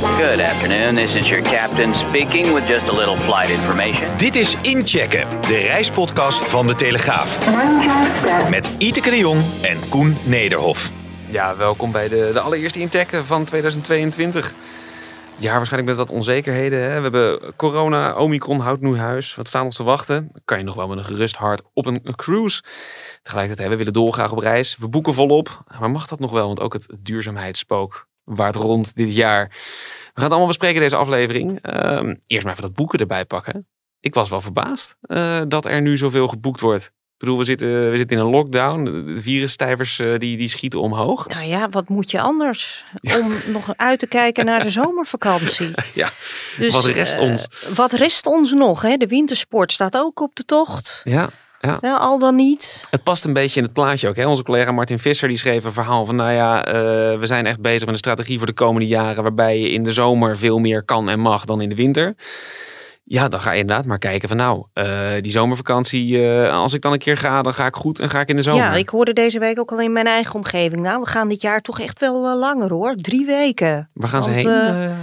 Good afternoon, this is your captain speaking with just a little flight information. Dit is Inchecken, de reispodcast van De Telegraaf. Met Iteke de Jong en Koen Nederhof. Ja, welkom bij de, de allereerste Intekken van 2022. Ja, waarschijnlijk met wat onzekerheden. Hè? We hebben corona, Omicron houdt nu huis. Wat staan ons te wachten? Kan je nog wel met een gerust hart op een, een cruise? Tegelijkertijd, we willen dolgraag op reis. We boeken volop. Maar mag dat nog wel? Want ook het duurzaamheidsspook waart rond dit jaar. We gaan het allemaal bespreken deze aflevering. Ehm, eerst maar even dat boeken erbij pakken. Ik was wel verbaasd uh, dat er nu zoveel geboekt wordt. Ik bedoel, we zitten, we zitten in een lockdown. De virusstijvers uh, die, die schieten omhoog. Nou ja, wat moet je anders om nog uit te kijken naar de zomervakantie? ja, dus, wat rest uh, ons? Wat rest ons nog? Hè? De wintersport staat ook op de tocht. Ja. Ja. ja. al dan niet. Het past een beetje in het plaatje ook. Hè? Onze collega Martin Visser die schreef een verhaal van... nou ja, uh, we zijn echt bezig met een strategie voor de komende jaren... waarbij je in de zomer veel meer kan en mag dan in de winter. Ja, dan ga je inderdaad maar kijken van nou, uh, die zomervakantie, uh, als ik dan een keer ga, dan ga ik goed en ga ik in de zomer. Ja, ik hoorde deze week ook al in mijn eigen omgeving. Nou, we gaan dit jaar toch echt wel langer hoor. Drie weken. Waar gaan Want, ze heen?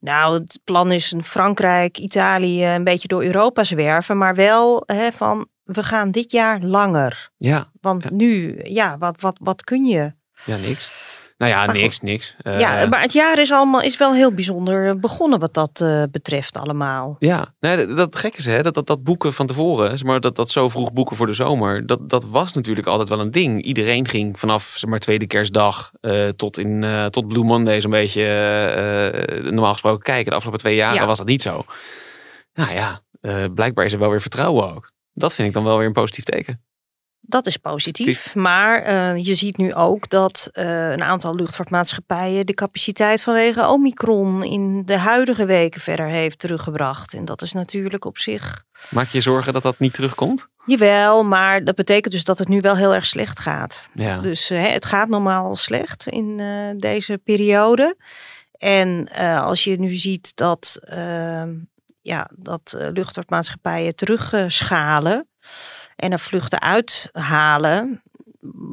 nou, het plan is in Frankrijk, Italië, een beetje door Europa zwerven. Maar wel hè, van, we gaan dit jaar langer. Ja. Want ja. nu, ja, wat, wat, wat kun je? Ja, niks. Nou ja, niks, niks. Uh, ja, maar het jaar is allemaal is wel heel bijzonder begonnen wat dat uh, betreft allemaal. Ja, nee, dat, dat gek is hè, dat, dat, dat boeken van tevoren, zeg maar, dat, dat zo vroeg boeken voor de zomer, dat, dat was natuurlijk altijd wel een ding. Iedereen ging vanaf zeg maar, tweede kerstdag uh, tot, in, tot Blue Monday zo'n beetje normaal gesproken kijken. De afgelopen twee jaren ja. was dat niet zo. Nou ja, blijkbaar is er wel weer vertrouwen ook. Dat vind ik dan wel weer een positief teken. Dat is positief. Maar uh, je ziet nu ook dat uh, een aantal luchtvaartmaatschappijen de capaciteit vanwege Omicron in de huidige weken verder heeft teruggebracht. En dat is natuurlijk op zich. Maak je zorgen dat dat niet terugkomt? Jawel, maar dat betekent dus dat het nu wel heel erg slecht gaat. Ja. Dus uh, het gaat normaal slecht in deze periode. En als je nu ziet dat, ehm, ja, dat luchtvaartmaatschappijen terugschalen en er vluchten uithalen.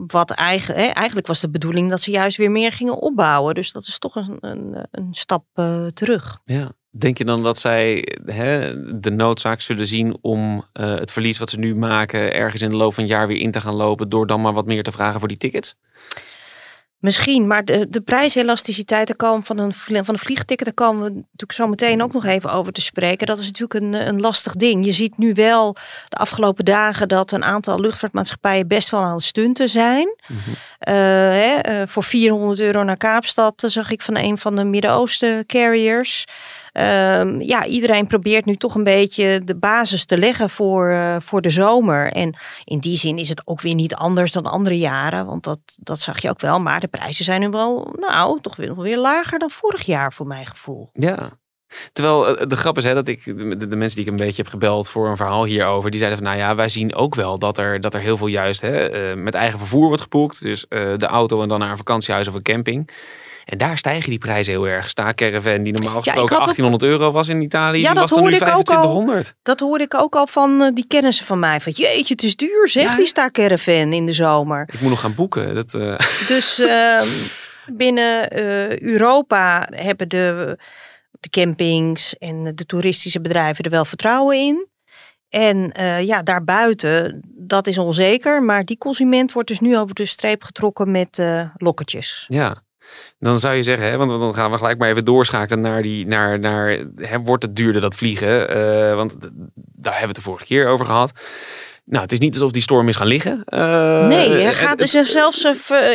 Wat eigenlijk, eigenlijk was de bedoeling dat ze juist weer meer gingen opbouwen. Dus dat is toch een, een, een stap uh, terug. Ja. Denk je dan dat zij hè, de noodzaak zullen zien om uh, het verlies wat ze nu maken ergens in de loop van het jaar weer in te gaan lopen door dan maar wat meer te vragen voor die tickets? Misschien, maar de, de prijselasticiteit komen van een, van een vliegticket, daar komen we natuurlijk zo meteen ook nog even over te spreken. Dat is natuurlijk een, een lastig ding. Je ziet nu wel de afgelopen dagen dat een aantal luchtvaartmaatschappijen best wel aan het stunten zijn. Mm -hmm. uh, hè, uh, voor 400 euro naar Kaapstad zag ik van een van de Midden-Oosten carriers. Um, ja, iedereen probeert nu toch een beetje de basis te leggen voor, uh, voor de zomer. En in die zin is het ook weer niet anders dan andere jaren. Want dat, dat zag je ook wel. Maar de prijzen zijn nu wel, nou, toch weer, weer lager dan vorig jaar voor mijn gevoel. Ja. Terwijl de grap is hè, dat ik, de, mensen die ik een beetje heb gebeld voor een verhaal hierover, die zeiden van nou ja, wij zien ook wel dat er, dat er heel veel juist hè, uh, met eigen vervoer wordt geboekt. Dus de auto en dan naar een vakantiehuis of een camping. En daar stijgen die prijzen heel erg. Sta-caravan die normaal gesproken ja, 1800 ook... euro was in Italië, ja, die was dan nu 2500. Dat hoorde ik ook al van uh, die kennissen van mij. Van jeetje, het is duur zeg, ja. die sta-caravan in de zomer. Ik moet nog gaan boeken. Dat, uh... Dus uh, binnen eh, Europa hebben de, de campings en de toeristische bedrijven er wel vertrouwen in. En uh, ja, daarbuiten, dat is onzeker. Maar die consument wordt dus nu over de streep getrokken met uh, lokketjes. Ja, dan zou je zeggen, hè, want dan gaan we gelijk maar even doorschakelen naar die, naar, naar hè, wordt het duurder dat vliegen? Uh, want daar hebben we het de vorige keer over gehad. Nou, het is niet alsof die storm is gaan liggen. Uh, nee, hij gaat dus zelfs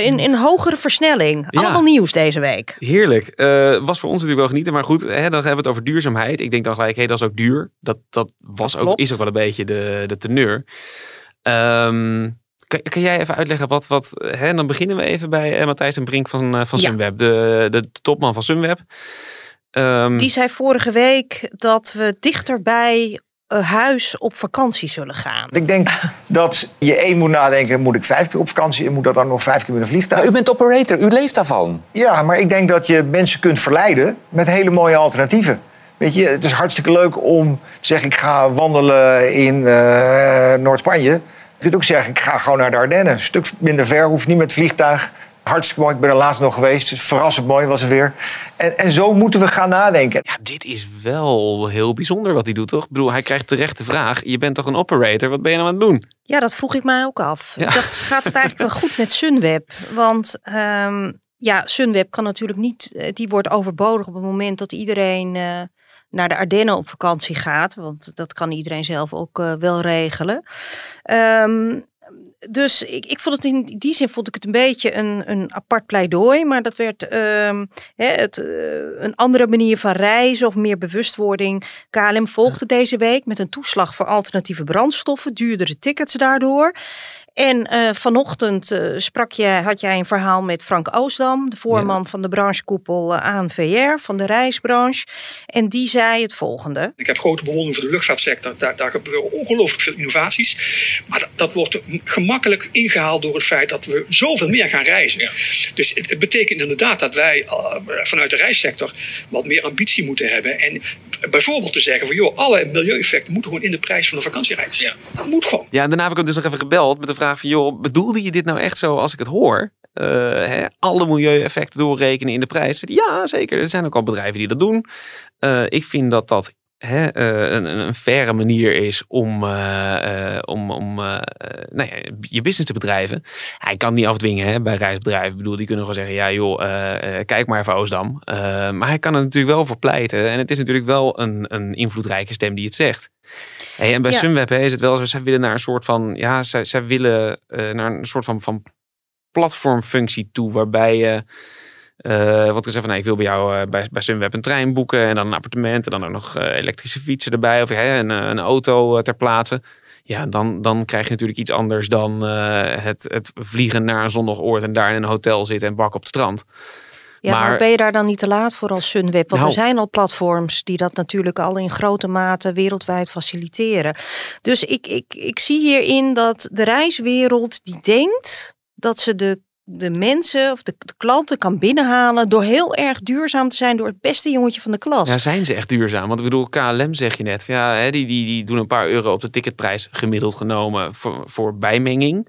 in, in hogere versnelling. Ja. Allemaal nieuws deze week. Heerlijk. Uh, was voor ons natuurlijk wel genieten. Maar goed, hè, dan hebben we het over duurzaamheid. Ik denk dan gelijk, hé, hey, dat is ook duur. Dat, dat was dat ook, is ook wel een beetje de, de teneur. Um, Kan, kan jij even uitleggen wat, wat hè, dan beginnen we even bij eh, Matthijs en Brink van, eh, van Ja. Sunweb, de, de topman van Sunweb. Ehm, Die zei vorige week dat we dichter bij eh, huis op vakantie zullen gaan. Ik denk dat je één moet nadenken, moet ik vijf keer op vakantie en moet dat dan nog vijf keer met een vliegtuig? u bent operator, u leeft daarvan. Ja, maar ik denk dat je mensen kunt verleiden met hele mooie alternatieven. Weet je, het is hartstikke leuk om te zeggen ik ga wandelen in eh, Noord-Spanje. Je kunt ook zeggen ik ga gewoon naar de Ardennen. Een stuk minder ver, hoeft niet met vliegtuig. Hartstikke mooi, ik ben er laatst nog geweest. Verrassend mooi was het weer. En, en zo moeten we gaan nadenken. ja, dit is wel heel bijzonder wat hij doet, toch? Ik bedoel, hij krijgt terecht de vraag, je bent toch een operator, wat ben je nou aan het doen? Ja, dat vroeg ik mij ook af. Ja. Ik dacht, gaat het eigenlijk wel goed met Sunweb? Want ehm, ja, Sunweb kan natuurlijk niet, eh, die wordt overbodig op het moment dat iedereen eh, naar de Ardennen op vakantie gaat. Want dat kan iedereen zelf ook eh, wel regelen. Ehm, dus ik, ik vond het in die zin vond ik het een beetje een, een apart pleidooi. Maar dat werd ehm, hè, het, eh, een andere manier van reizen of meer bewustwording. KLM volgde deze week met een toeslag voor alternatieve brandstoffen, duurdere tickets daardoor. En eh, vanochtend eh, sprak je, had jij een verhaal met Frank Oosdam, de voorman van de branchekoepel eh, ANVR, van de reisbranche. En die zei het volgende. Ik heb grote bewondering voor de luchtvaartsector. Daar, daar gebeuren ongelooflijk veel innovaties. Maar dat, dat wordt gemakkelijk ingehaald door het feit dat we zoveel meer gaan reizen. Dus het, het betekent inderdaad dat wij vanuit de reissector wat meer ambitie moeten hebben. En bijvoorbeeld te zeggen van joh, alle milieueffecten moeten gewoon in de prijs van de vakantiereis. Dat moet gewoon. Ja, en daarna heb ik hem dus nog even gebeld met de vraag van, joh, bedoelde je dit nou echt zo als ik het hoor? Eh, hè, alle milieueffecten doorrekenen in de prijs? Ja, zeker. Er zijn ook al bedrijven die dat doen. Eh, ik vind dat dat hè, eh, een, een faire manier is om, om, om eh, eh, nou ja, je business te bedrijven. Hij kan het niet afdwingen hè, bij reisbedrijven. Ik bedoel, die kunnen gewoon zeggen, ja joh, kijk maar even Oosdam. Eh, maar hij kan er natuurlijk wel voor pleiten. En het is natuurlijk wel een, een invloedrijke stem die het zegt. Hey, en bij Ja. Sunweb hè, is het wel zo, zij willen naar een soort van, ja, zij, zij willen naar een soort van, van platformfunctie toe, waarbij je, eh wat ik zeg van, nou, ik wil bij jou eh, bij, bij Sunweb een trein boeken en dan een appartement en dan ook nog eh, elektrische fietsen erbij of hè, een, een auto ter plaatse. Ja, dan, dan krijg je natuurlijk iets anders dan het, het vliegen naar een zonnig oord en daar in een hotel zitten en bakken op het strand. Ja, maar, Maar- ben je daar dan niet te laat voor als Sunweb? Want Nou. er zijn al platforms die dat natuurlijk al in grote mate wereldwijd faciliteren. Dus ik, ik, ik zie hierin dat de reiswereld die denkt dat ze de, de mensen of de, de klanten kan binnenhalen door heel erg duurzaam te zijn, door het beste jongetje van de klas. Ja, zijn ze echt duurzaam? Want ik bedoel, KLM zeg je net. Ja, hè, die, die, die doen een paar euro op de ticketprijs gemiddeld genomen voor, voor bijmenging.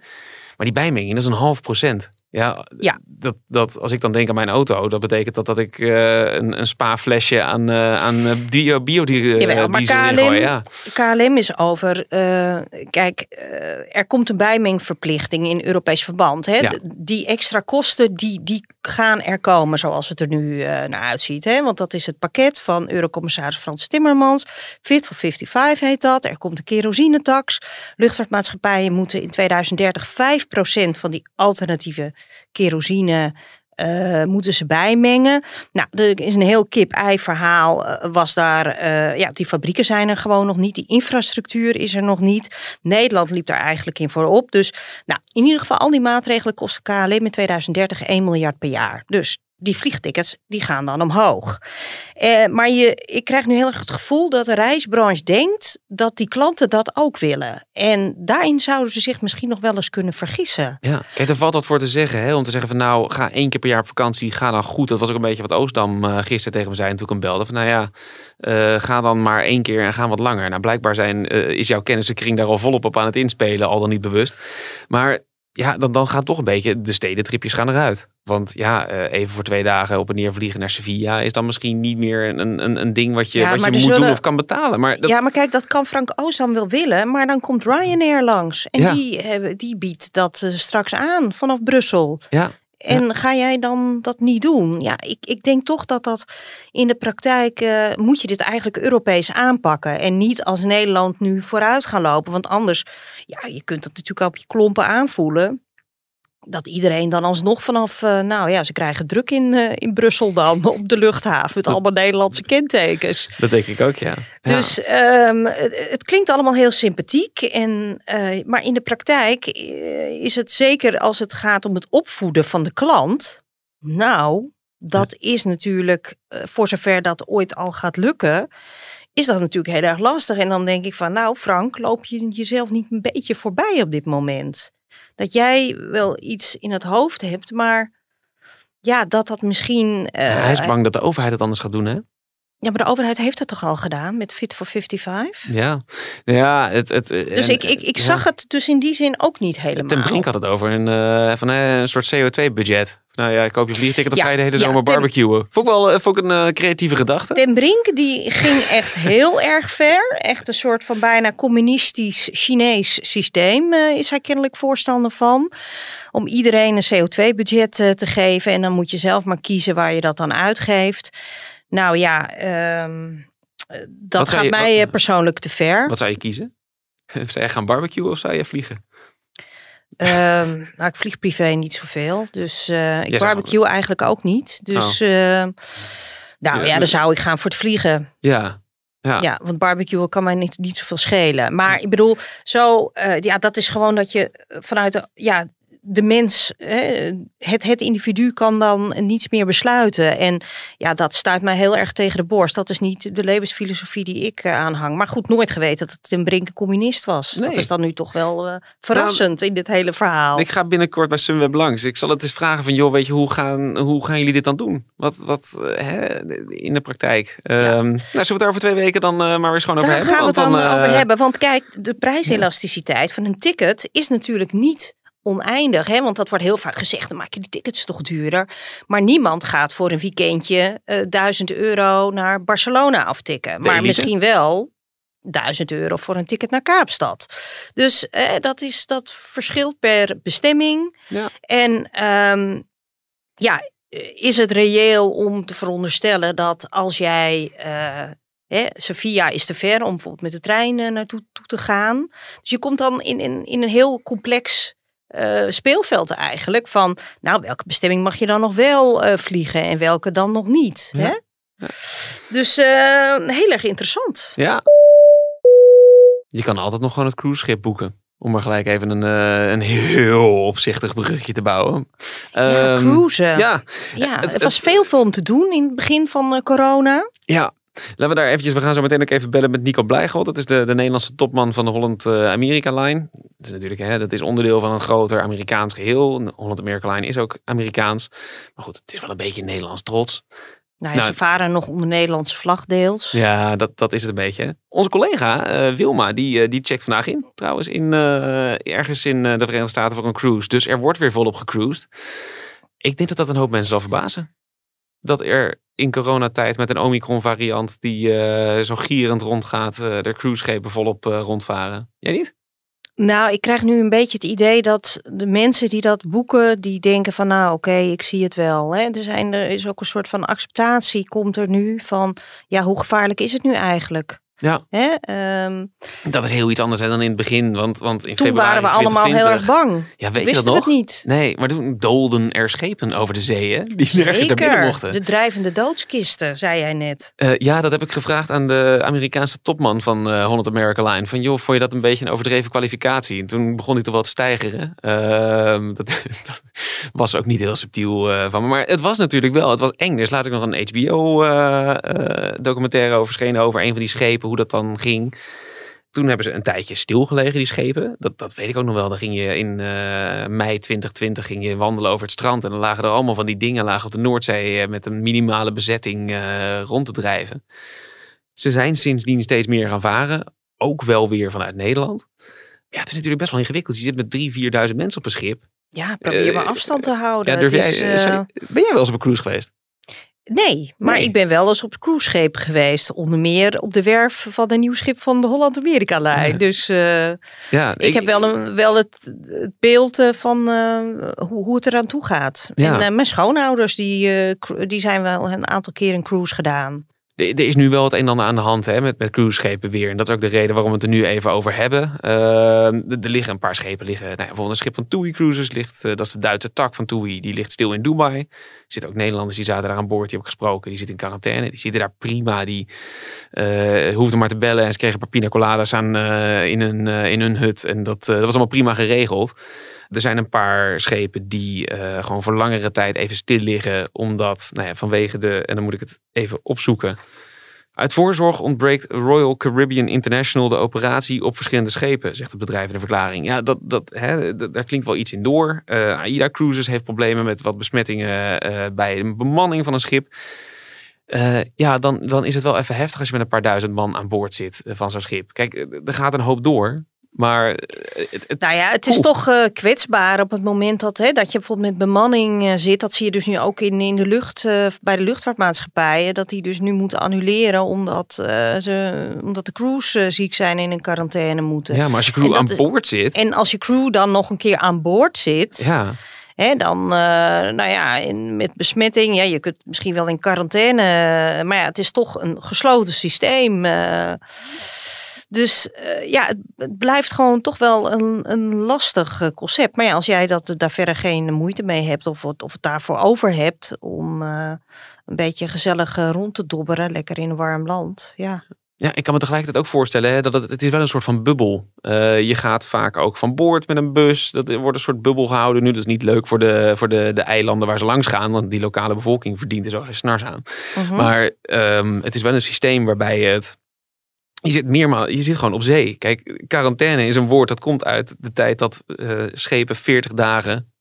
Maar die bijmenging, dat is een half procent. Ja, Ja. Dat, dat, als ik dan denk aan mijn auto, dat betekent dat, dat ik eh, een, een spa-flesje aan, eh aan eh, bio, biodiesel Jawel, maar KLM. Ja. KLM is over. kijk, er komt een bijmengverplichting in Europees verband. Hè? Ja. Die extra kosten die, die gaan er komen, zoals het er nu naar uitziet. Hè? Want dat is het pakket van Eurocommissaris Frans Timmermans. Fit for 55 heet dat. Er komt een kerosinetax. Luchtvaartmaatschappijen moeten in 2030 5% van die alternatieve kerosine. eh, moeten ze bijmengen. Nou, er is een heel kip-ei verhaal. eh, was daar, eh, ja, die fabrieken zijn er gewoon nog niet. Die infrastructuur is er nog niet. Nederland liep daar eigenlijk in voorop. Dus nou, in ieder geval, al die maatregelen kosten KLM in 2030 1 miljard per jaar. Dus die vliegtickets die gaan dan omhoog. Eh, maar je, ik krijg nu heel erg het gevoel dat de reisbranche denkt dat die klanten dat ook willen. En daarin zouden ze zich misschien nog wel eens kunnen vergissen. Ja, kijk, er valt wat voor te zeggen. Hè? Om te zeggen van nou, ga één keer per jaar op vakantie, ga dan goed. Dat was ook een beetje wat Oostdam eh, gisteren tegen me zei toen ik hem belde. Van nou ja, eh, ga dan maar één keer en ga wat langer. Nou, blijkbaar zijn, eh, is jouw kennissenkring daar al volop op aan het inspelen, al dan niet bewust. Maar ja, dan, dan gaat toch een beetje, de stedentripjes gaan eruit. Want ja, eh, even voor twee dagen op en neer vliegen naar Sevilla is dan misschien niet meer een, een, een ding wat je, Ja, wat je moet doen of kan betalen. Maar dat, Ja, maar kijk, dat kan Frank Oosdam wel willen, maar dan komt Ryanair langs. En Ja. die, die biedt dat eh, straks aan vanaf Brussel. ja, En ga jij dan dat niet doen? Ja, ik, ik denk toch dat dat in de praktijk eh, moet je dit eigenlijk Europees aanpakken. En niet als Nederland nu vooruit gaan lopen. Want anders, ja, je kunt dat natuurlijk op je klompen aanvoelen. Dat iedereen dan alsnog vanaf, uh, nou ja, ze krijgen druk in, uh, in Brussel dan op de luchthaven met allemaal Nederlandse kentekens. Dat denk ik ook, ja. Dus um, het, het, klinkt allemaal heel sympathiek, en, uh, maar in de praktijk is het zeker als het gaat om het opvoeden van de klant. Nou, dat is natuurlijk, voor zover dat ooit al gaat lukken, is dat natuurlijk heel erg lastig. En dan denk ik van, nou Frank, loop je jezelf niet een beetje voorbij op dit moment? Dat jij wel iets in het hoofd hebt, maar ja, dat dat misschien... Uh, hij is bang dat de overheid het anders gaat doen, hè? Ja, maar de overheid heeft het toch al gedaan met Fit for 55? Ja, ja het, het, dus ik, ik, ik zag het dus in die zin ook niet helemaal. Ten Brink had het over een, uh, van, uh, een soort CO2-budget. Nou ja, ik koop je vliegticket of ja, ga je de hele zomer ja, barbecuen. Vond ik wel vond ik een creatieve gedachte. Ten Brink die ging echt heel erg ver. Echt een soort van bijna communistisch Chinees systeem is hij kennelijk voorstander van. Om iedereen een CO2-budget te geven. En dan moet je zelf maar kiezen waar je dat dan uitgeeft. Nou ja, um, dat gaat mij wat, persoonlijk te ver. Wat zou je kiezen? Zou je gaan barbecuen of zou je vliegen? Um, nou, ik vlieg privé niet zoveel. Dus uh, ik barbecue eigenlijk ook niet. Dus oh. uh, nou ja, ja, dan zou ik gaan voor het vliegen. Ja. Ja. ja, want barbecue kan mij niet, niet zoveel schelen. Maar ik bedoel, zo, uh, ja, dat is gewoon dat je vanuit de, ja, de mens, het, het individu kan dan niets meer besluiten. En ja, dat stuit mij heel erg tegen de borst. Dat is niet de levensfilosofie die ik eh, aanhang. Maar goed, nooit geweten dat het een Brink communist was. Dat is dan nu toch wel uh, verrassend nou, in dit hele verhaal. Ik ga binnenkort bij Sunweb langs. Ik zal het eens vragen van, joh, weet je, hoe gaan, hoe gaan jullie dit dan doen? Wat, wat uh, hè, in de praktijk? Ja. Um, nou, zullen we het daar over twee weken dan maar weer eens gewoon over daar hebben? gaan we het dan, over hebben. Want kijk, de prijselasticiteit van een ticket is natuurlijk niet oneindig. Hè? Want dat wordt heel vaak gezegd, dan maak je die tickets toch duurder. Maar niemand gaat voor een weekendje uh, eh, 1000 euro naar Barcelona aftikken. maar misschien wel 1000 euro voor een ticket naar Kaapstad. Dus eh, dat, is, dat verschilt per bestemming. Ja. En um, ja, is het reëel om te veronderstellen dat als jij... Uh, Hè, Sofia is te ver om bijvoorbeeld met de trein uh, naartoe toe te gaan. Dus je komt dan in, in, in een heel complex uh, speelveld eigenlijk. Van, nou, welke bestemming mag je dan nog wel uh, vliegen en welke dan nog niet? Ja. Hè? Ja. Dus uh, heel erg interessant. Ja. Je kan altijd nog gewoon het cruiseschip boeken. Om maar gelijk even een, een heel opzichtig brugje te bouwen. Ja, um, cruisen. Ja, ja het, het was het, veel om te doen in het begin van corona. Ja, Laten we daar eventjes, we gaan zo meteen ook even bellen met Nico Blijgold. Dat is de, de Nederlandse topman van de Holland-Amerika-line. dat is natuurlijk, hè, dat is onderdeel van een groter Amerikaans geheel. Holland-Amerika-line is ook Amerikaans. Maar goed, het is wel een beetje Nederlands trots. Nou, nou, ze varen nog onder Nederlandse vlag deels. Ja, dat, dat is het een beetje. Onze collega uh, Wilma, die, uh, die checkt vandaag in. Trouwens, in, uh, ergens in de Verenigde Staten voor een cruise. Dus er wordt weer volop gecruised. Ik denk dat dat een hoop mensen zal verbazen dat er in coronatijd met een Omicron variant die uh, zo gierend rondgaat, uh, de cruiseschepen volop uh, rondvaren. Jij niet? Nou, ik krijg nu een beetje het idee dat de mensen die dat boeken, die denken van nou oké, ik zie het wel. Hè. Er, zijn, er is ook een soort van acceptatie komt er nu van ja, hoe gevaarlijk is het nu eigenlijk? Ja. Hè? Um, dat is heel iets anders hè, dan in het begin. Want, want in toen februari waren we allemaal heel erg bang. Ja, weet Wisten je dat nog? het niet. Nee, maar toen doolden er schepen over de zeeën. Die nergens naar binnen mochten. De drijvende doodskisten, zei jij net. Uh, ja, dat heb ik gevraagd aan de Amerikaanse topman van uh, Holland America Line. Van joh, vond je dat een beetje een overdreven kwalificatie? En toen begon hij toch wat te stijgeren. Uh, dat, dat, was ook niet heel subtiel uh, van me. Maar het was natuurlijk wel, het was eng. Dus laat ik nog een HBO documentaire over verschenen over een van die schepen. Hoe dat dan ging. Toen hebben ze een tijdje stilgelegen, die schepen. Dat, dat weet ik ook nog wel. Dan ging je in uh, mei 2020 ging je wandelen over het strand. En dan lagen er allemaal van die dingen lagen op de Noordzee uh, met een minimale bezetting uh, rond te drijven. Ze zijn sindsdien steeds meer gaan varen. Ook wel weer vanuit Nederland. Ja, het is natuurlijk best wel ingewikkeld. Je zit met drie, vierduizend mensen op een schip. Ja, probeer maar afstand te houden. Ja, durf jij, is, ben jij wel eens op een cruise geweest? Nee, maar Nee. ik ben wel eens op cruiseschepen geweest. Onder meer op de werf van een nieuw schip van de Holland-Amerika-lijn. Ja. Dus eh, Ja, ik, heb wel, een, wel het, het beeld eh, van eh, hoe, hoe het eraan toe gaat. Ja. En mijn schoonouders, die, die zijn wel een aantal keer een cruise gedaan. Er is nu wel het een en ander aan de hand hè, met, met cruiseschepen weer. En dat is ook de reden waarom we het er nu even over hebben. Uh, er, liggen een paar schepen. Liggen, nou bijvoorbeeld een schip van TUI Cruises ligt, uh, dat is de Duitse tak van TUI, die ligt stil in Dubai. Er zitten ook Nederlanders die zaten daar aan boord, die heb ik gesproken. Die zitten in quarantaine, die zitten daar prima. Die uh, hoefden maar te bellen en ze kregen een paar pina coladas aan in, hun, in hun hut. En dat, dat was allemaal prima geregeld. Er zijn een paar schepen die uh, gewoon voor langere tijd even stil liggen. Omdat nou ja, vanwege de, en dan moet ik het even opzoeken. Uit voorzorg ontbreekt Royal Caribbean International de operatie op verschillende schepen, zegt het bedrijf in de verklaring. Ja, dat, dat, hè, daar klinkt wel iets in door. Uh, AIDA Cruises heeft problemen met wat besmettingen uh, bij de bemanning van een schip. Ja, dan, dan is het wel even heftig als je met een paar duizend man aan boord zit van zo'n schip. Kijk, er gaat een hoop door. Maar het, het, nou ja, het is toch uh, kwetsbaar op het moment dat, hè, dat je bijvoorbeeld met bemanning uh, zit. Dat zie je dus nu ook in, in de lucht, uh, bij de luchtvaartmaatschappijen. Dat die dus nu moeten annuleren omdat, ze, omdat de crews ziek zijn en in quarantaine moeten. Ja, maar als je crew aan boord zit. En als je crew dan nog een keer aan boord zit. Ja. Hè, dan, nou ja, in, met besmetting, ja, je kunt misschien wel in quarantaine, maar ja, het is toch een gesloten systeem. Dus uh, ja, het, het, blijft gewoon toch wel een, een lastig uh, concept. Maar ja, als jij dat, daar verder geen moeite mee hebt of, of het daarvoor over hebt om uh, een beetje gezellig rond te dobberen, lekker in een warm land, ja. Ja, ik kan me tegelijkertijd ook voorstellen hè, dat het, het is wel een soort van bubbel. je gaat vaak ook van boord met een bus. Dat wordt een soort bubbel gehouden nu. Dat is niet leuk voor de, voor de, de eilanden waar ze langs gaan. Want die lokale bevolking verdient er zo snars aan. -huh. Maar um, het is wel een systeem waarbij je het je zit meermaal, je zit gewoon op zee. Kijk, quarantaine is een woord dat komt uit de tijd dat uh, schepen 40 dagen,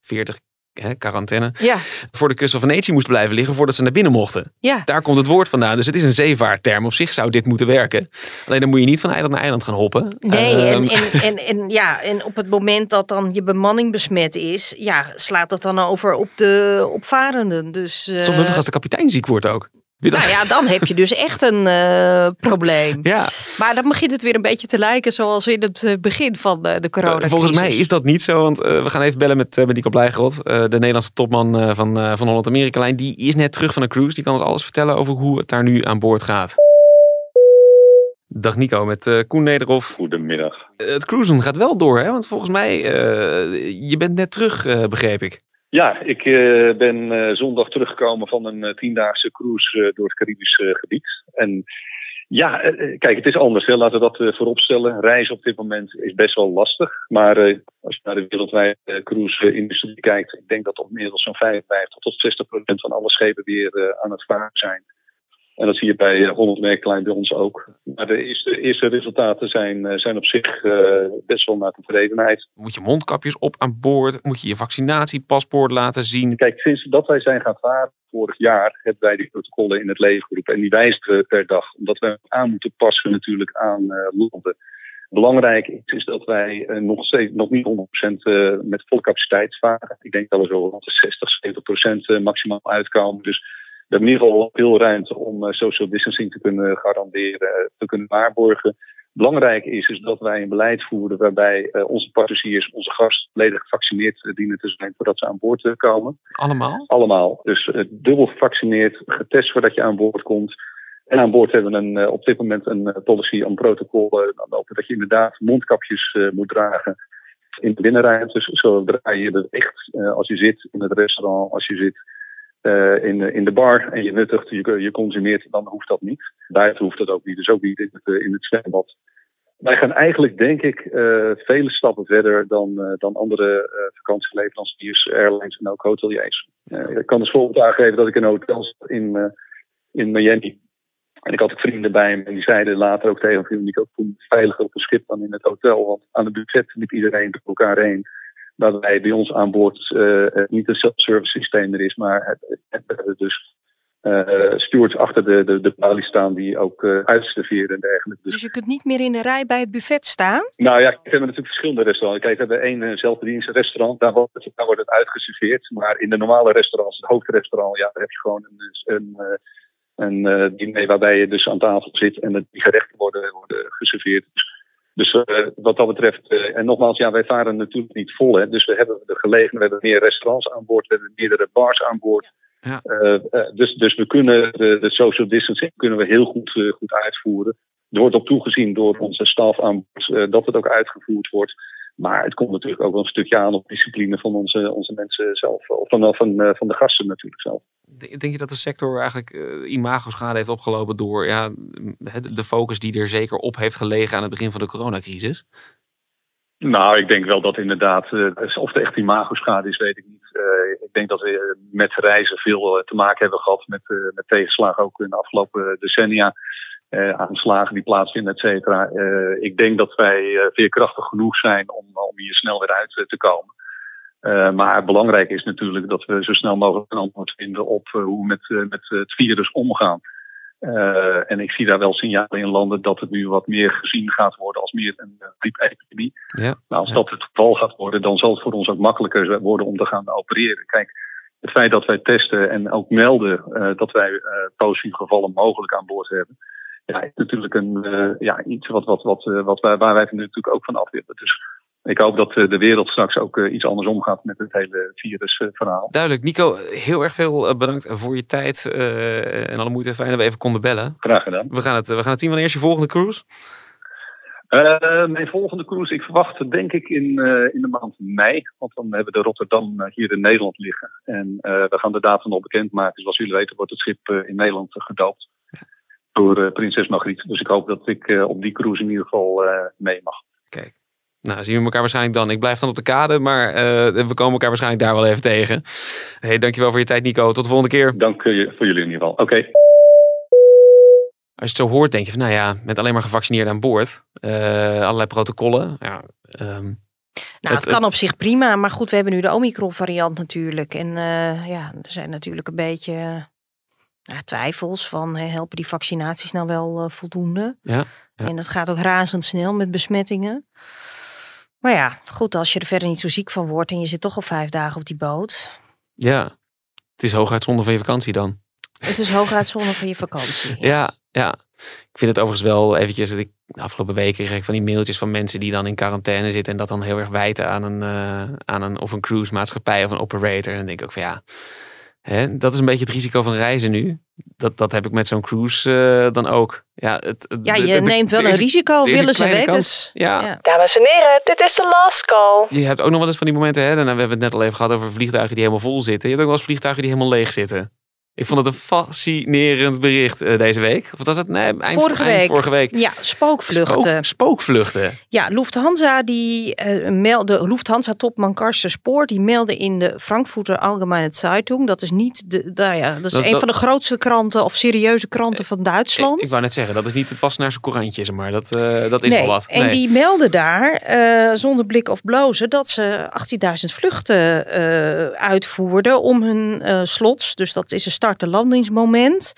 40 hè, quarantaine, ja. voor de kust van Venetië moesten blijven liggen voordat ze naar binnen mochten. Ja. Daar komt het woord vandaan. Dus het is een zeevaartterm. Op zich zou dit moeten werken. Alleen dan moet je niet van eiland naar eiland gaan hoppen. Nee, um, en, en, en, en, ja, en op het moment dat dan je bemanning besmet is, ja, slaat dat dan over op de opvarenden. Dus, uh... Soms als de kapitein ziek wordt ook. Nou ja, dan heb je dus echt een uh, probleem. Ja. Maar dan begint het weer een beetje te lijken zoals in het begin van de, de corona. Uh, volgens mij is dat niet zo, want uh, we gaan even bellen met, met Nico Blijgerot, de Nederlandse topman van, van Holland Amerika Lijn. Die is net terug van een cruise, die kan ons alles vertellen over hoe het daar nu aan boord gaat. Dag Nico, met Koen Nederhoff. Goedemiddag. het cruisen gaat wel door, hè? want volgens mij, je bent net terug, begreep ik. Ja, ik uh, ben uh, zondag teruggekomen van een uh, tiendaagse cruise door het Caribisch gebied. En ja, kijk, het is anders. Hè. Laten we dat vooropstellen. Reizen op dit moment is best wel lastig. Maar als je naar de wereldwijde cruise-industrie kijkt, ik denk dat inmiddels zo'n 55 tot 60 procent van alle schepen weer aan het varen zijn. En dat zie je bij Holland Merklijn bij ons ook. Maar de eerste, eerste resultaten zijn, zijn op zich uh, best wel naar tevredenheid. Moet je mondkapjes op aan boord? Moet je je vaccinatiepaspoort laten zien? Kijk, sinds dat wij zijn gaan varen vorig jaar hebben wij die protocollen in het leven geroepen. En die wijzigen we per dag. Omdat we aan moeten passen natuurlijk aan uh, landen. Belangrijk is, is dat wij uh, nog, steeds, nog niet 100% met volle capaciteit varen. Ik denk dat we zo rond de 60, 70% maximaal uitkomen. Dus hebben in ieder geval veel ruimte om uh, social distancing te kunnen garanderen, te kunnen waarborgen. Belangrijk is, is dat wij een beleid voeren waarbij uh, onze passagiers, onze gasten, volledig gevaccineerd dienen te zijn voordat ze aan boord komen. Allemaal? Allemaal. Dus dubbel gevaccineerd, getest voordat je aan boord komt. En aan boord hebben we een, op dit moment een policy, een protocol, dat je inderdaad mondkapjes moet dragen in de binnenruimtes, zodra je beweegt, als je zit in het restaurant, als je zit uh, in, in de bar en je nuttigt, je, je consumeert, dan hoeft dat niet. Buiten hoeft dat ook niet, dus ook niet in het, in het zwembad. Wij gaan eigenlijk, denk ik, uh, vele stappen verder dan, uh, dan andere vakantieleveranciers, airlines en ook hoteliers. ik kan dus voorbeeld aangeven dat ik in een hotel zat in, in Miami. En ik had ook vrienden bij me en die zeiden later ook tegen me, ik ook veiliger op een schip dan in het hotel. Want aan de buffet liep iedereen door elkaar heen waarbij bij ons aan boord uh, niet een self-service systeem er is, maar het, het, het dus uh, stewards achter de, de, de balie staan die ook uh, uitserveren en dergelijke. Dus, dus je kunt niet meer in de rij bij het buffet staan? Nou ja, we hebben natuurlijk verschillende restaurants. Kijk, we hebben één zelfbedienste restaurant, daar wordt, het, daar wordt het uitgeserveerd. Maar in de normale restaurants, het hoofdrestaurant, ja, daar heb je gewoon een, een, een, een diner waarbij je dus aan tafel zit en die gerechten worden, worden geserveerd. Dus dus uh, wat dat betreft, uh, en nogmaals, ja, wij varen natuurlijk niet vol. Hè, dus we hebben de gelegenheid, we hebben meer restaurants aan boord, we hebben meerdere bars aan boord. Ja. Eh, eh, dus, dus we kunnen de, de social distancing kunnen we heel goed, eh, goed uitvoeren. Er wordt op toegezien door onze staf aan boord eh, dat het ook uitgevoerd wordt. Maar het komt natuurlijk ook wel een stukje aan op discipline van onze, onze mensen zelf. Of van, van, eh, van de gasten natuurlijk zelf. Denk je dat de sector eigenlijk eh imago-schade heeft opgelopen door ja, de focus die er zeker op heeft gelegen aan het begin van de coronacrisis? Nou, ik denk wel dat inderdaad, eh, of er echt imago-schade is, weet ik niet. Ik denk dat we met reizen veel te maken hebben gehad met, met tegenslagen ook in de afgelopen decennia. Eh, aanslagen die plaatsvinden, et cetera. Eh, ik denk dat wij eh, veerkrachtig genoeg zijn om, om hier snel weer uit te komen. Maar belangrijk is natuurlijk dat we zo snel mogelijk een antwoord vinden op hoe we met, met het virus omgaan. En ik zie daar wel signalen in landen dat het nu wat meer gezien gaat worden als meer een griepepidemie. Ja. Nou, als dat het geval gaat worden, dan zal het voor ons ook makkelijker worden om te gaan opereren. Kijk, het feit dat wij testen en ook melden dat wij eh positieve gevallen mogelijk aan boord hebben, ja, is natuurlijk een, eh, ja, iets wat, wat, wat, eh, wat waar wij natuurlijk ook van af willen. Dus ik hoop dat eh, de wereld straks ook iets anders omgaat met het hele virusverhaal. Duidelijk. Nico, heel erg veel bedankt voor je tijd en alle moeite. Fijn dat we even konden bellen. Graag gedaan. We gaan het, we gaan het zien. Wanneer is je volgende cruise? Eh, mijn volgende cruise, ik verwacht denk ik in, in de maand mei. Want dan hebben we de Rotterdam hier in Nederland liggen. En we gaan de datum nog bekendmaken. Zoals jullie weten wordt het schip in Nederland gedoopt. Door eh, prinses Margriet. Dus ik hoop dat ik eh, op die cruise in ieder geval eh, mee mag. Kijk. Nou, zien we elkaar waarschijnlijk dan. Ik blijf dan op de kade, maar eh, we komen elkaar waarschijnlijk daar wel even tegen. Hey, dankjewel voor je tijd, Nico. Tot de volgende keer. Dank voor jullie in ieder geval. Oké. Als je het zo hoort, denk je van, nou ja, met alleen maar gevaccineerden aan boord. eh, allerlei protocollen. Ja, ehm, Nou, Het- het, kan het- op zich prima, maar goed, we hebben nu de Omicron-variant natuurlijk. En eh, ja, er zijn natuurlijk een beetje ja, twijfels van, hè, helpen die vaccinaties nou wel eh, voldoende? Ja, ja. En dat gaat ook razendsnel met besmettingen. Maar ja, goed, als je er verder niet zo ziek van wordt en je zit toch al vijf dagen op die boot. ja, het is hooguit zonde van je vakantie dan. Het is hooguit zonde van je vakantie. Ja, ja. Ik vind het overigens wel eventjes, dat ik de afgelopen weken kreeg ik van die mailtjes van mensen die dan in quarantaine zitten en dat dan heel erg wijten aan een, eh, aan een of een cruise maatschappij of een operator. En dan denk ik ook van ja, hè, dat is een beetje het risico van reizen nu. Dat, dat heb ik met zo'n cruise eh, dan ook. Ja, het, het- Ja, je de- neemt wel een risico, is willen ze weten. Ja. Ja. Dames en heren, dit is de last call. Je hebt ook nog wel eens van die momenten, hè, en we hebben het net al even gehad over vliegtuigen die helemaal vol zitten. Je hebt ook wel eens vliegtuigen die helemaal leeg zitten. Ik vond het een fascinerend bericht eh, deze week. Of wat was het? Nee, eind Vorige eind week. Vorige week. Ja, spookvluchten. Spook- spookvluchten. Ja, Lufthansa, die uh, meldde, Lufthansa-topman Karsten Spoor, die meldde in de Frankfurter Allgemeine Zeitung. Dat is niet de, nou ja, dat is Dat- een dat- van de grootste kranten of serieuze kranten van Duitsland. Ik, ik wou net zeggen, dat is niet het Wassenaarse courantje, zeg maar. Dat, eh, dat is nee, wel wat. en Nee. die melden daar, eh, zonder blik of blozen, dat ze 18.000 vluchten eh, uitvoerden om hun eh, slots, dus dat is een en landingsmoment,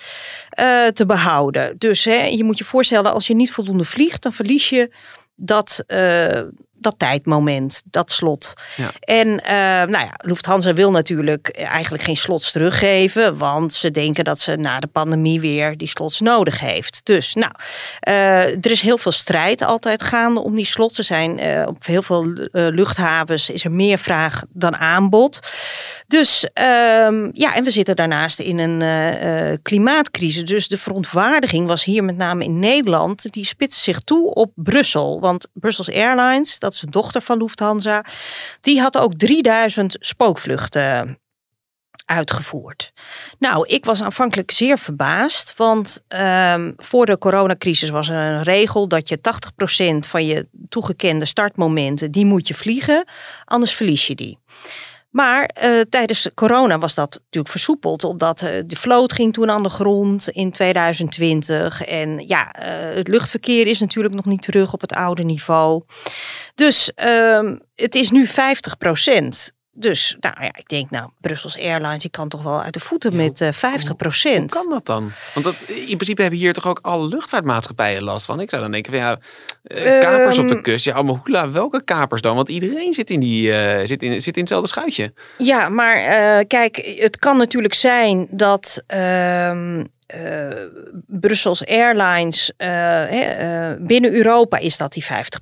eh, te behouden. Dus hè, je moet je voorstellen, als je niet voldoende vliegt, dan verlies je dat, eh, dat tijdmoment, dat slot. Ja. En eh, nou ja, Lufthansa wil natuurlijk eigenlijk geen slots teruggeven, want ze denken dat ze na de pandemie weer die slots nodig heeft. Dus nou, eh, er is heel veel strijd altijd gaande om die slots. Er zijn eh, op heel veel luchthavens is er meer vraag dan aanbod. Dus ehm, ja, en we zitten daarnaast in een klimaatcrisis. Dus de verontwaardiging was hier met name in Nederland. Die spitste zich toe op Brussel. Want Brussels Airlines, dat is dochter van Lufthansa, die had ook 3000 spookvluchten uitgevoerd. Nou, ik was aanvankelijk zeer verbaasd, want ehm, voor de coronacrisis was er een regel dat je 80% van je toegekende startmomenten, die moet je vliegen, anders verlies je die. Maar eh, tijdens corona was dat natuurlijk versoepeld, omdat eh, de vloot ging toen aan de grond in 2020. En ja, eh, het luchtverkeer is natuurlijk nog niet terug op het oude niveau. Dus ehm, het is nu 50 Dus nou ja, ik denk nou, Brussels Airlines, die kan toch wel uit de voeten met eh 50% Hoe kan dat dan? Want dat, in principe hebben hier toch ook alle luchtvaartmaatschappijen last van. Ik zou dan denken van ja, eh, kapers op de Ehm. kust. Ja, maar hoela, welke kapers dan? Want iedereen zit in, die, eh, zit in, zit in hetzelfde schuitje. Ja, maar kijk, het kan natuurlijk zijn dat ehm eh, Brussels Airlines binnen Europa is dat die 50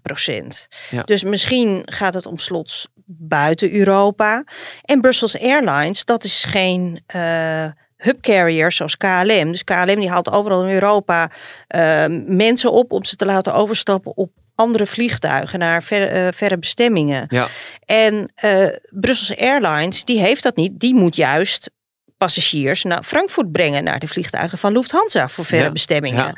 Ja. Dus misschien gaat het om slots buiten Europa. En Brussels Airlines, dat is geen uh, hubcarrier zoals KLM. Dus KLM die haalt overal in Europa uh, mensen op om ze te laten overstappen op andere vliegtuigen naar ver, uh, verre bestemmingen. Ja. En uh, Brussels Airlines, die heeft dat niet. Die moet juist passagiers naar Frankfurt brengen, naar de vliegtuigen van Lufthansa voor verre Ja, bestemmingen. ja.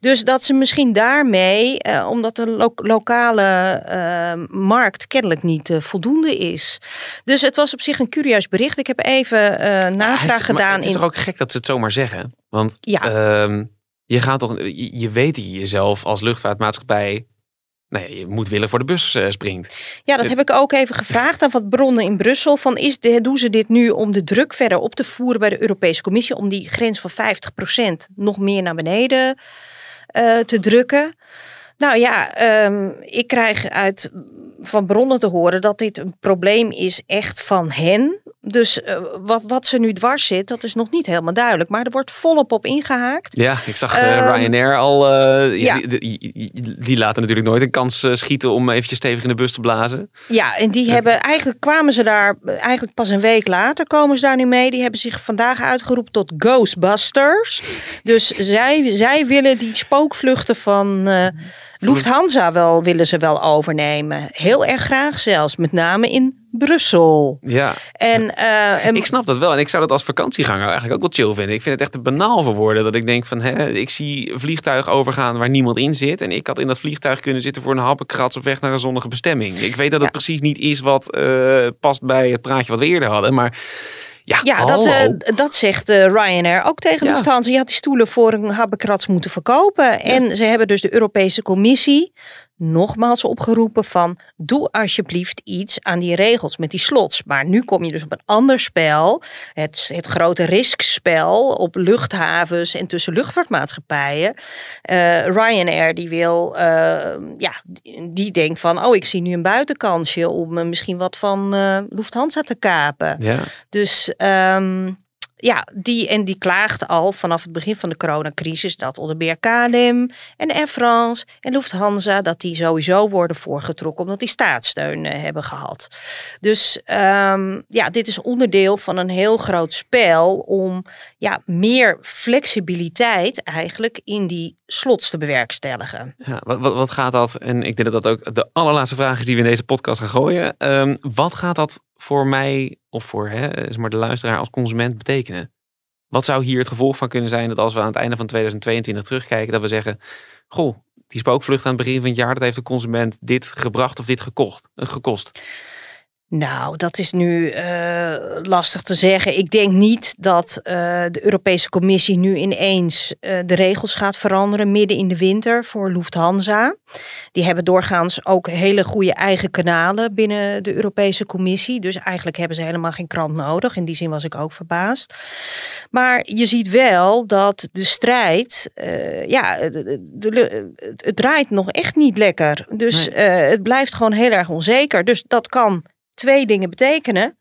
Dus dat ze misschien daarmee, eh, omdat de lo- lokale eh, markt kennelijk niet eh, voldoende is. Dus het was op zich een curieus bericht. Ik heb even navraag is- maar gedaan. Het is in... toch ook gek dat ze het zomaar zeggen? Want Ja. ehm, je gaat toch, je, je weet jezelf als luchtvaartmaatschappij, nou ja, je moet willen voor de bus eh, springt. Ja, dat heb ik ook even gevraagd aan wat bronnen in Brussel. Van is de, doen ze dit nu om de druk verder op te voeren bij de Europese Commissie? Om die grens van 50% nog meer naar beneden eh, te drukken? Nou ja, ehm, ik krijg uit van bronnen te horen dat dit een probleem is echt van hen. Dus eh, wat, wat ze nu dwars zit, dat is nog niet helemaal duidelijk. Maar er wordt volop op ingehaakt. Ja, ik zag eh, Ehm, Ryanair al, eh, ja. die, die, die- die laten natuurlijk nooit een kans schieten om eventjes stevig in de bus te blazen. Ja, en die hebben eigenlijk kwamen ze daar eigenlijk pas een week later komen ze daar nu mee. Die hebben zich vandaag uitgeroepen tot Ghostbusters. Dus zij, zij willen die spookvluchten van Lufthansa wel willen ze wel overnemen. Heel erg graag zelfs, met name in Brussel. Ja, En, eh, en ik snap dat wel. En ik zou dat als vakantieganger eigenlijk ook wel chill vinden. Ik vind het echt te banaal voor woorden dat ik denk van, hè, ik zie vliegtuigen overgaan waar niemand in zit. En ik had in dat vliegtuig kunnen zitten voor een happenkrats op weg naar een zonnige bestemming. Ik weet dat het Ja. precies niet is wat eh, past bij het praatje wat we eerder hadden. Maar ja, Ja, dat, hallo. eh, dat zegt eh, Ryanair ook tegen Ja. Lufthansa. Je had die stoelen voor een habbekrats moeten verkopen. En ze hebben dus de Europese Commissie nogmaals opgeroepen van... doe alsjeblieft iets aan die regels met die slots. Maar nu kom je dus op een ander spel. Het, het grote riskspel op luchthavens en tussen luchtvaartmaatschappijen. Eh, Ryanair die wil, eh, ja, die, denkt van... oh, ik zie nu een buitenkansje om eh, misschien wat van eh, Lufthansa te kapen. Ja. Dus ehm, ja, die, en die klaagt al vanaf het begin van de coronacrisis dat onder meer en Air France en Lufthansa dat die sowieso worden voorgetrokken omdat die staatssteun eh, hebben gehad. Dus ehm, ja, dit is onderdeel van een heel groot spel om ja, meer flexibiliteit eigenlijk in die slots te bewerkstelligen. Ja, wat, wat, wat gaat dat, en ik denk dat dat ook de allerlaatste vraag is die we in deze podcast gaan gooien. Ehm, wat gaat dat voor mij of voor hè, maar de luisteraar als consument betekenen? Wat zou hier het gevolg van kunnen zijn dat als we aan het einde van 2022 terugkijken, dat we zeggen, goh, die spookvlucht aan het begin van het jaar, dat heeft de consument dit gebracht of dit gekocht, eh, gekost. Nou, dat is nu eh, lastig te zeggen. Ik denk niet dat eh, de Europese Commissie nu ineens eh, de regels gaat veranderen midden in de winter voor Lufthansa. Die hebben doorgaans ook hele goede eigen kanalen binnen de Europese Commissie. Dus eigenlijk hebben ze helemaal geen krant nodig. In die zin was ik ook verbaasd. Maar je ziet wel dat de strijd, ja, de- de- de- het draait nog echt niet lekker. Dus het blijft gewoon heel erg onzeker. Dus dat kan twee dingen betekenen.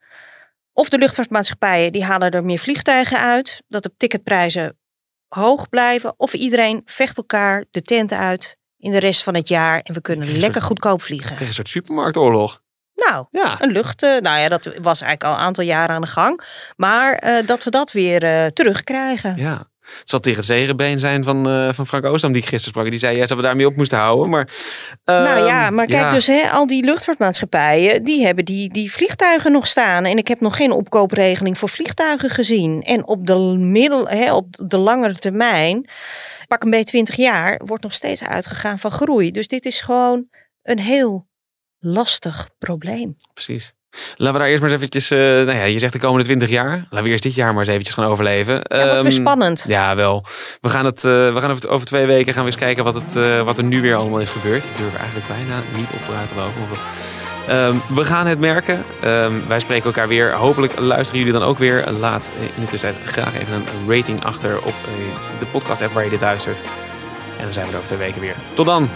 Of de luchtvaartmaatschappijen die halen er meer vliegtuigen uit, dat de ticketprijzen hoog blijven. Of iedereen vecht elkaar de tent uit in de rest van het jaar en we kunnen lekker goedkoop vliegen. Tegen een soort supermarktoorlog. Nou, Ja. een lucht, eh, nou ja, dat was eigenlijk al een aantal jaren aan de gang. Maar eh, dat we dat weer eh, terugkrijgen. Ja. Het zal tegen het zegenbeen zijn van, eh, van Frank Oostam die ik gisteren sprak. Die zei juist dat we daarmee op moesten houden. Maar, Nou ja, ehm, maar kijk, ja. dus hè, al die luchtvaartmaatschappijen, die hebben die, die vliegtuigen nog staan. En ik heb nog geen opkoopregeling voor vliegtuigen gezien. En op de, middel, hè, op de langere termijn, pak een beetje 20 jaar, wordt nog steeds uitgegaan van groei. Dus dit is gewoon een heel lastig probleem. Precies. Laten we daar eerst maar eens eventjes... eh, nou ja, je zegt de komende 20 jaar. Laten we eerst dit jaar maar eens eventjes gaan overleven. Ja, wordt weer Ehm, spannend. Ja, wel. We gaan, het, eh, we gaan over, over twee weken gaan we eens kijken wat, het, eh, wat er nu weer allemaal is gebeurd. Ik durf eigenlijk bijna niet op vooruit te lopen. we- Ehm, we gaan het merken. Ehm, wij spreken elkaar weer. Hopelijk luisteren jullie dan ook weer. Laat in de tussentijd graag even een rating achter op de podcast app waar je dit luistert. En dan zijn we er over twee weken weer. Tot dan!